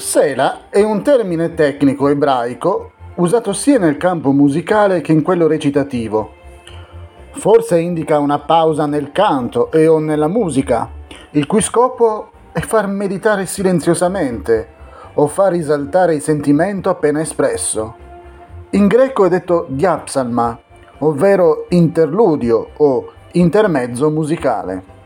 Sela è un termine tecnico ebraico usato sia nel campo musicale che in quello recitativo. Forse indica una pausa nel canto e o nella musica, il cui scopo è far meditare silenziosamente o far risaltare il sentimento appena espresso. In greco è detto diapsalma, ovvero interludio o intermezzo musicale.